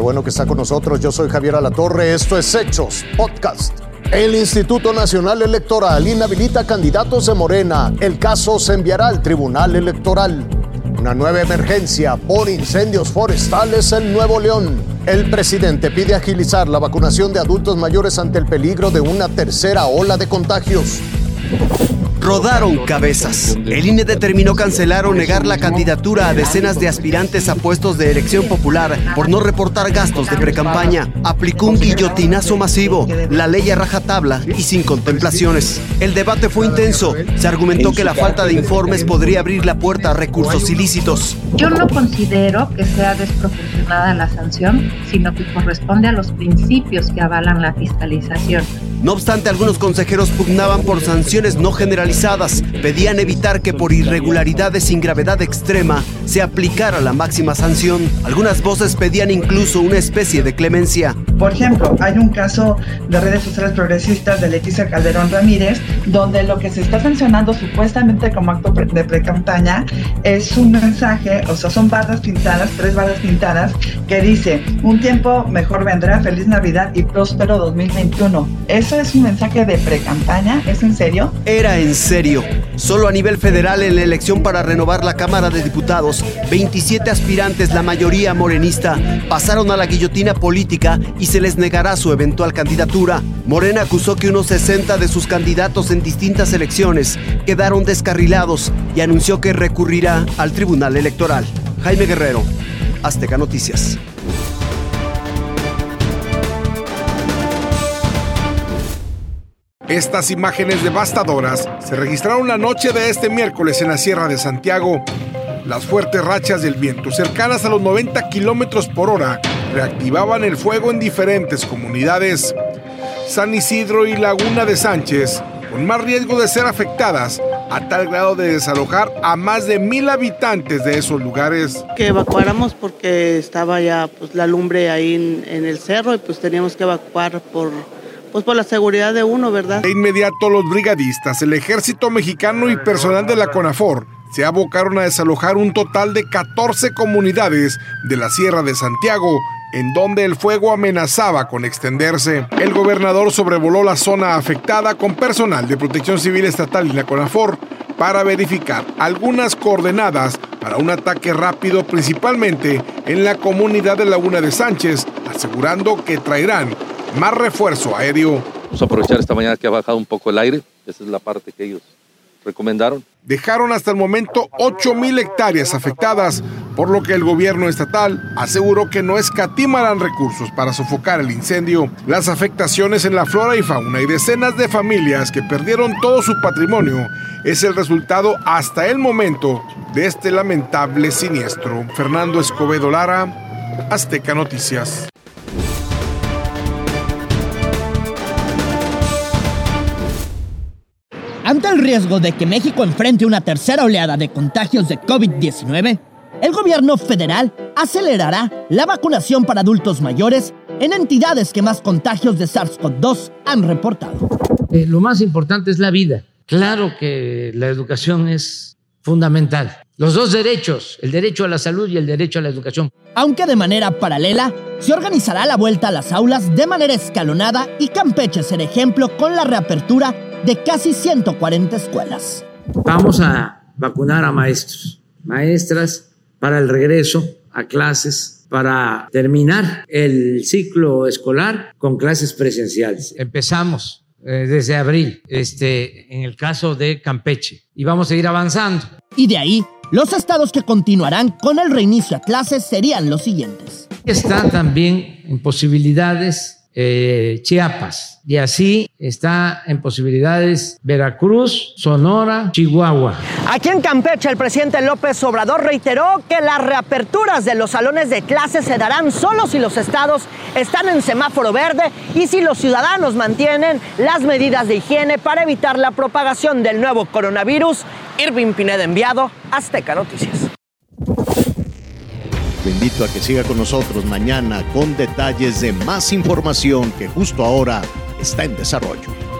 bueno que está con nosotros. Yo soy Javier Alatorre. Esto es Hechos Podcast. El Instituto Nacional Electoral inhabilita candidatos de Morena. El caso se enviará al Tribunal Electoral. Una nueva emergencia por incendios forestales en Nuevo León. El presidente pide agilizar la vacunación de adultos mayores ante el peligro de una tercera ola de contagios. Rodaron cabezas. El INE determinó cancelar o negar la candidatura a decenas de aspirantes a puestos de elección popular por no reportar gastos de precampaña. Aplicó un guillotinazo masivo, la ley a rajatabla y sin contemplaciones. El debate fue intenso. Se argumentó que la falta de informes podría abrir la puerta a recursos ilícitos. Yo no considero que sea desproporcionada la sanción, sino que corresponde a los principios que avalan la fiscalización. No obstante, algunos consejeros pugnaban por sanciones no generalizadas. Pedían evitar que por irregularidades sin gravedad extrema se aplicara la máxima sanción. Algunas voces pedían incluso una especie de clemencia. Por ejemplo, hay un caso de redes sociales progresistas de Leticia Calderón Ramírez, donde lo que se está sancionando supuestamente como acto de pre-campaña es un mensaje, o sea, son barras pintadas, tres barras pintadas, que dice, un tiempo mejor vendrá, feliz Navidad y próspero 2021. Eso es un mensaje de pre-campaña, ¿es en serio? Era en serio. Solo a nivel federal en la elección para renovar la Cámara de Diputados, 27 aspirantes, la mayoría morenista, pasaron a la guillotina política y se les negará su eventual candidatura. Morena acusó que unos 60 de sus candidatos en distintas elecciones quedaron descarrilados y anunció que recurrirá al Tribunal Electoral. Jaime Guerrero, Azteca Noticias. Estas imágenes devastadoras se registraron la noche de este miércoles en la Sierra de Santiago. Las fuertes rachas del viento, cercanas a los 90 kilómetros por hora, reactivaban el fuego en diferentes comunidades. San Isidro y Laguna de Sánchez, con más riesgo de ser afectadas, a tal grado de desalojar a más de mil habitantes de esos lugares. Que evacuáramos porque estaba ya pues, la lumbre ahí en, en el cerro y pues teníamos que evacuar por pues por la seguridad de uno, ¿verdad? De inmediato los brigadistas, el ejército mexicano y personal de la CONAFOR se abocaron a desalojar un total de 14 comunidades de la Sierra de Santiago, en donde el fuego amenazaba con extenderse. El gobernador sobrevoló la zona afectada con personal de Protección Civil Estatal y la CONAFOR para verificar algunas coordenadas para un ataque rápido principalmente en la comunidad de Laguna de Sánchez, asegurando que traerán más refuerzo aéreo. Vamos a aprovechar esta mañana que ha bajado un poco el aire, esa es la parte que ellos recomendaron. Dejaron hasta el momento 8.000 hectáreas afectadas, por lo que el gobierno estatal aseguró que no escatimarán recursos para sofocar el incendio. Las afectaciones en la flora y fauna y decenas de familias que perdieron todo su patrimonio es el resultado hasta el momento de este lamentable siniestro. Fernando Escobedo Lara, Azteca Noticias. Ante el riesgo de que México enfrente una tercera oleada de contagios de COVID-19, el gobierno federal acelerará la vacunación para adultos mayores en entidades que más contagios de SARS-CoV-2 han reportado. Eh, lo más importante es la vida. Claro que la educación es fundamental. Los dos derechos, el derecho a la salud y el derecho a la educación. Aunque de manera paralela, se organizará la vuelta a las aulas de manera escalonada y Campeche será ejemplo con la reapertura de casi 140 escuelas. Vamos a vacunar a maestros, maestras para el regreso a clases, para terminar el ciclo escolar con clases presenciales. Empezamos eh, desde abril, este, en el caso de Campeche, y vamos a ir avanzando. Y de ahí, los estados que continuarán con el reinicio a clases serían los siguientes. Está también en posibilidades eh, Chiapas. Y así está en posibilidades Veracruz, Sonora, Chihuahua. Aquí en Campeche, el presidente López Obrador reiteró que las reaperturas de los salones de clases se darán solo si los estados están en semáforo verde y si los ciudadanos mantienen las medidas de higiene para evitar la propagación del nuevo coronavirus. Irving Pineda enviado, Azteca Noticias. Te invito a que siga con nosotros mañana con detalles de más información que justo ahora está en desarrollo.